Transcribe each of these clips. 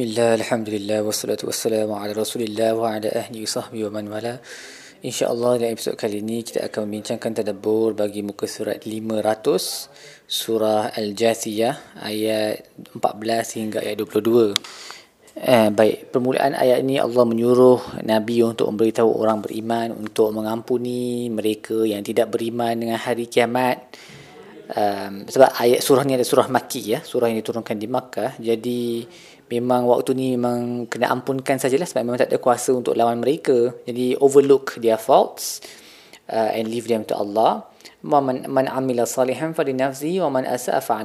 Bismillah, Alhamdulillah, wassalatu wassalamu ala rasulillah wa ala ahli sahbihi wa man wala. InsyaAllah dalam episod kali ini kita akan membincangkan tadabur bagi muka surat 500 Surah Al-Jathiyah ayat 14 hingga ayat 22 eh, Baik, permulaan ayat ini Allah menyuruh Nabi untuk memberitahu orang beriman Untuk mengampuni mereka yang tidak beriman dengan hari kiamat. Um, Sebab ayat surah ni ada surah Makki ya Surah yang diturunkan di Makkah. Jadi memang waktu ni memang kena ampunkan sajalah sebab memang tak ada kuasa untuk lawan mereka. Jadi overlook their faults uh, and leave them to Allah. Man man amila salihan fa nafsihi wa man asaa fa.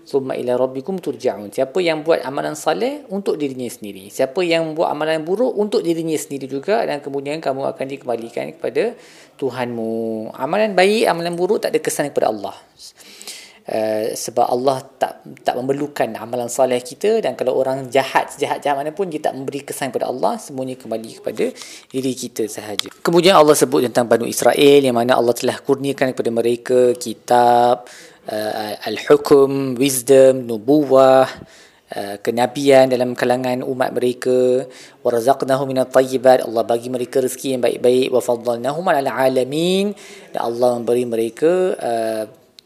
Summa ila rabbikum turja'un. Siapa yang buat amalan saleh untuk dirinya sendiri. Siapa yang buat amalan buruk untuk dirinya sendiri juga dan kemudian kamu akan dikembalikan kepada Tuhanmu. Amalan baik, amalan buruk tak ada kesan kepada Allah. Uh, sebab Allah tak tak memerlukan amalan soleh kita dan kalau orang jahat jahat jahat mana pun dia tak memberi kesan kepada Allah semuanya kembali kepada diri kita sahaja. Kemudian Allah sebut tentang Banu Israel yang mana Allah telah kurniakan kepada mereka kitab uh, al-hukum, wisdom, nubuwah, uh, kenabian dalam kalangan umat mereka. Warazaqnahum minat tayyibat. Allah bagi mereka rezeki yang baik-baik. Wa faddalnahum 'ala alamin. Dan Allah memberi mereka uh,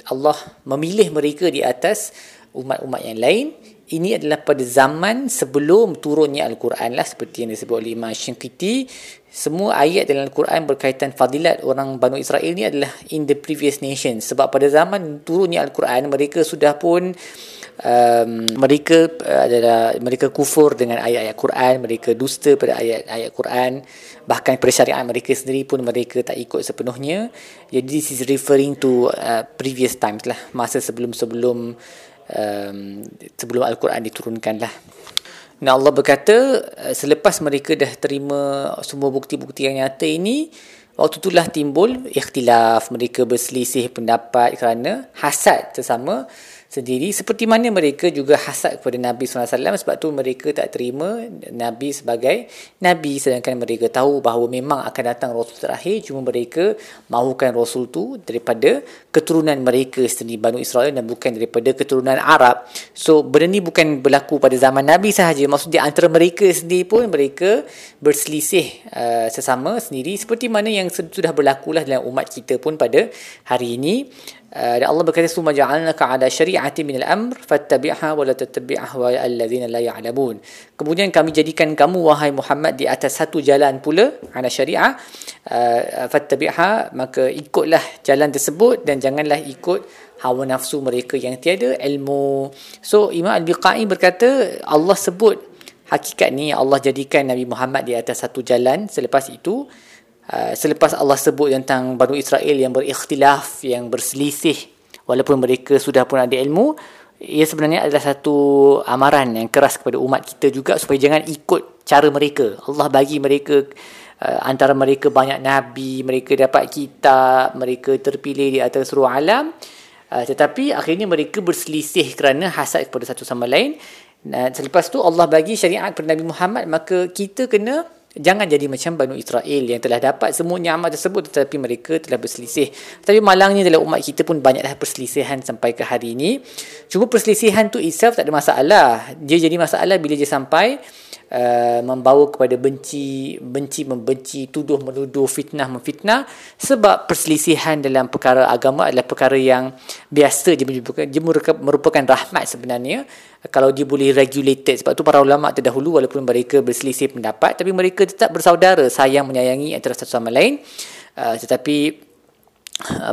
Allah memilih mereka di atas umat-umat yang lain ini adalah pada zaman sebelum turunnya Al-Quran lah seperti yang disebut oleh Imam Syinkiti semua ayat dalam Al-Quran berkaitan fadilat orang Banu Israel ni adalah in the previous nation. Sebab pada zaman turunnya Al-Quran mereka sudah pun um, mereka uh, adalah mereka kufur dengan ayat-ayat Quran mereka dusta pada ayat-ayat Quran. Bahkan persyariat mereka sendiri pun mereka tak ikut sepenuhnya. Jadi this is referring to uh, previous times lah masa sebelum-sebelum um, sebelum Al-Quran diturunkan lah dan Allah berkata uh, selepas mereka dah terima semua bukti-bukti yang nyata ini Waktu itulah timbul ikhtilaf. Mereka berselisih pendapat kerana hasad sesama sendiri. Seperti mana mereka juga hasad kepada Nabi SAW sebab tu mereka tak terima Nabi sebagai Nabi. Sedangkan mereka tahu bahawa memang akan datang Rasul terakhir cuma mereka mahukan Rasul tu daripada keturunan mereka sendiri Banu Israel dan bukan daripada keturunan Arab. So benda ni bukan berlaku pada zaman Nabi sahaja. Maksudnya antara mereka sendiri pun mereka berselisih uh, sesama sendiri. Seperti mana yang sudah berlakulah dalam umat kita pun pada hari ini dan Allah berkata summa ja'alnaka ala syari'ati min al-amr fattabi'ha wa la tattabi'ha wa alladhina la ya'lamun. Kemudian kami jadikan kamu wahai Muhammad di atas satu jalan pula ala syari'ah uh, fattabi'ha maka ikutlah jalan tersebut dan janganlah ikut hawa nafsu mereka yang tiada ilmu. So Imam Al-Biqai berkata Allah sebut hakikat ni Allah jadikan Nabi Muhammad di atas satu jalan selepas itu Uh, selepas Allah sebut tentang Banu Israel yang berikhtilaf, yang berselisih walaupun mereka sudah pun ada ilmu, ia sebenarnya adalah satu amaran yang keras kepada umat kita juga supaya jangan ikut cara mereka. Allah bagi mereka uh, antara mereka banyak nabi, mereka dapat kitab, mereka terpilih di atas seluruh alam. Uh, tetapi akhirnya mereka berselisih kerana hasad kepada satu sama lain. Dan selepas tu Allah bagi syariat kepada Nabi Muhammad maka kita kena Jangan jadi macam Banu Israel yang telah dapat semua nyamat tersebut tetapi mereka telah berselisih. Tapi malangnya dalam umat kita pun banyaklah perselisihan sampai ke hari ini. Cuma perselisihan tu itself tak ada masalah. Dia jadi masalah bila dia sampai Uh, membawa kepada benci, benci membenci, tuduh menuduh, fitnah memfitnah sebab perselisihan dalam perkara agama adalah perkara yang biasa dia merupakan, rahmat sebenarnya. Kalau dia boleh regulated sebab tu para ulama terdahulu walaupun mereka berselisih pendapat tapi mereka tetap bersaudara sayang menyayangi antara satu sama lain. Uh, tetapi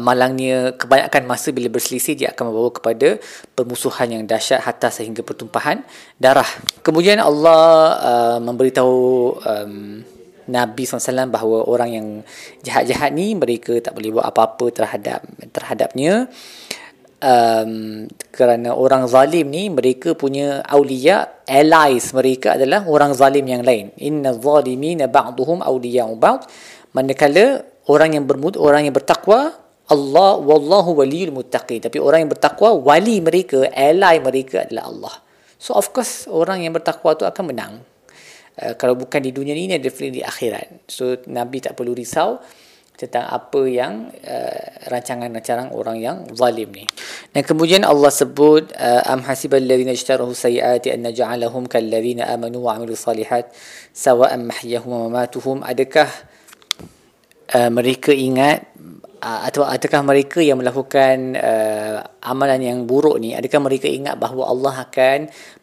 malangnya kebanyakan masa bila berselisih dia akan membawa kepada permusuhan yang dahsyat hatta sehingga pertumpahan darah. Kemudian Allah uh, memberitahu um, Nabi SAW bahawa orang yang jahat-jahat ni mereka tak boleh buat apa-apa terhadap terhadapnya. Um, kerana orang zalim ni mereka punya awliya allies mereka adalah orang zalim yang lain. Inna zalimina ba'duhum awliya'u ba'd. Manakala orang yang bermut orang yang bertakwa Allah wallahu waliyul muttaqin. Tapi orang yang bertakwa wali mereka ally mereka adalah Allah. So of course orang yang bertakwa tu akan menang. Uh, kalau bukan di dunia ini definitely di akhirat. So nabi tak perlu risau tentang apa yang uh, rancangan-rancangan orang yang zalim ni. Dan kemudian Allah sebut uh, am hasibal ladzina ishtarahu sayiati an naj'alahum kal ladzina amanu wa amilus salihat sawa'an mahyahum wa mamatuhum. Adakah uh, mereka ingat uh, atau adakah mereka yang melakukan uh, amalan yang buruk ni? Adakah mereka ingat bahawa Allah akan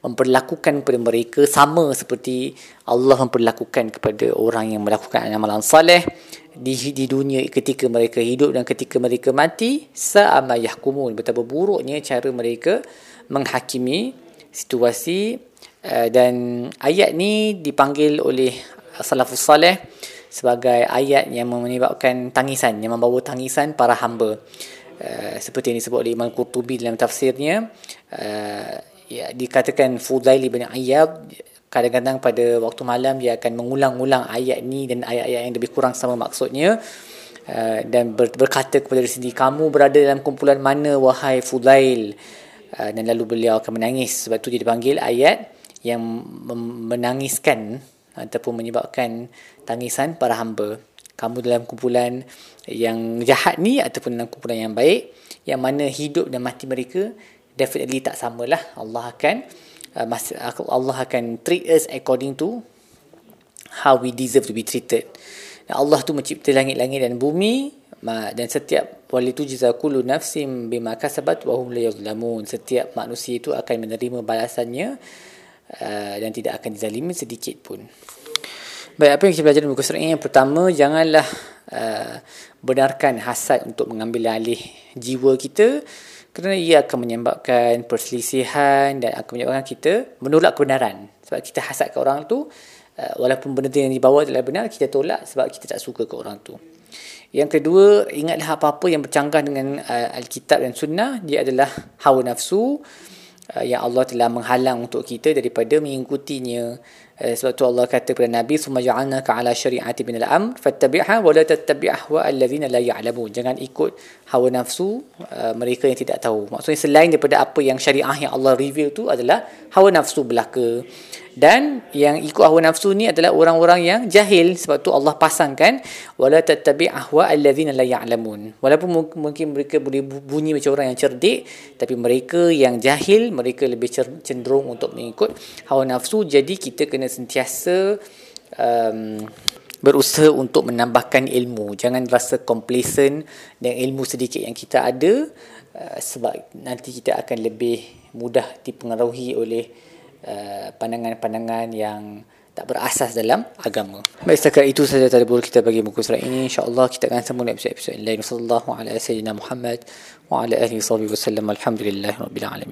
memperlakukan kepada mereka sama seperti Allah memperlakukan kepada orang yang melakukan amalan saleh di di dunia ketika mereka hidup dan ketika mereka mati? Sa'ama yahkumun. Betapa buruknya cara mereka menghakimi situasi uh, dan ayat ni dipanggil oleh salafus saleh sebagai ayat yang menyebabkan tangisan yang membawa tangisan para hamba. Uh, seperti yang disebut oleh Imam Qurtubi dalam tafsirnya uh, ya dikatakan Fudail bin Ayyab kadang-kadang pada waktu malam dia akan mengulang-ulang ayat ni dan ayat-ayat yang lebih kurang sama maksudnya uh, dan ber, berkata kepada diri sendiri kamu berada dalam kumpulan mana wahai Fudail? Dan lalu beliau akan menangis. Sebab tu dia dipanggil ayat yang menangiskan ataupun menyebabkan tangisan para hamba. Kamu dalam kumpulan yang jahat ni ataupun dalam kumpulan yang baik yang mana hidup dan mati mereka definitely tak samalah. Allah akan uh, Allah akan treat us according to how we deserve to be treated. Dan Allah tu mencipta langit-langit dan bumi dan setiap wali tu jazakulu nafsim bima kasabat wa hum la yuzlamun. Setiap manusia itu akan menerima balasannya uh, dan tidak akan dizalimi sedikit pun. Baik, apa yang kita belajar dalam buku surat ini? Yang pertama, janganlah uh, benarkan hasad untuk mengambil alih jiwa kita kerana ia akan menyebabkan perselisihan dan akan menyebabkan kita menolak kebenaran. Sebab kita hasad ke orang tu, uh, walaupun benda yang dibawa adalah benar, kita tolak sebab kita tak suka ke orang tu. Yang kedua, ingatlah apa-apa yang bercanggah dengan uh, Alkitab dan Sunnah, dia adalah hawa nafsu yang Allah telah menghalang untuk kita daripada mengikutinya Kata kepada Nabi summa ja'alnaka ala syari'ati min al-amr fattabi'ha wa la tattabi' ahwa alladhina la ya'lamun. Jangan ikut hawa nafsu uh, mereka yang tidak tahu. Maksudnya selain daripada apa yang syariah yang Allah reveal tu adalah hawa nafsu belaka. Dan yang ikut hawa nafsu ni adalah orang-orang yang jahil. Sebab tu Allah pasangkan wala tattabi' ahwa alladhina la ya'lamun. Walaupun mungkin mereka boleh bunyi macam orang yang cerdik tapi mereka yang jahil mereka lebih cenderung untuk mengikut hawa nafsu. Jadi kita kena sentiasa um, berusaha untuk menambahkan ilmu jangan rasa complacent dengan ilmu sedikit yang kita ada uh, sebab nanti kita akan lebih mudah dipengaruhi oleh Uh, pandangan-pandangan yang tak berasas dalam agama. Baik setakat itu saja tadabbur kita bagi muka surat ini. Insya-Allah kita akan sambung episod-episod lain. Sallallahu alaihi wasallam Muhammad wa ala alihi wasallam. Alhamdulillahirabbil alamin.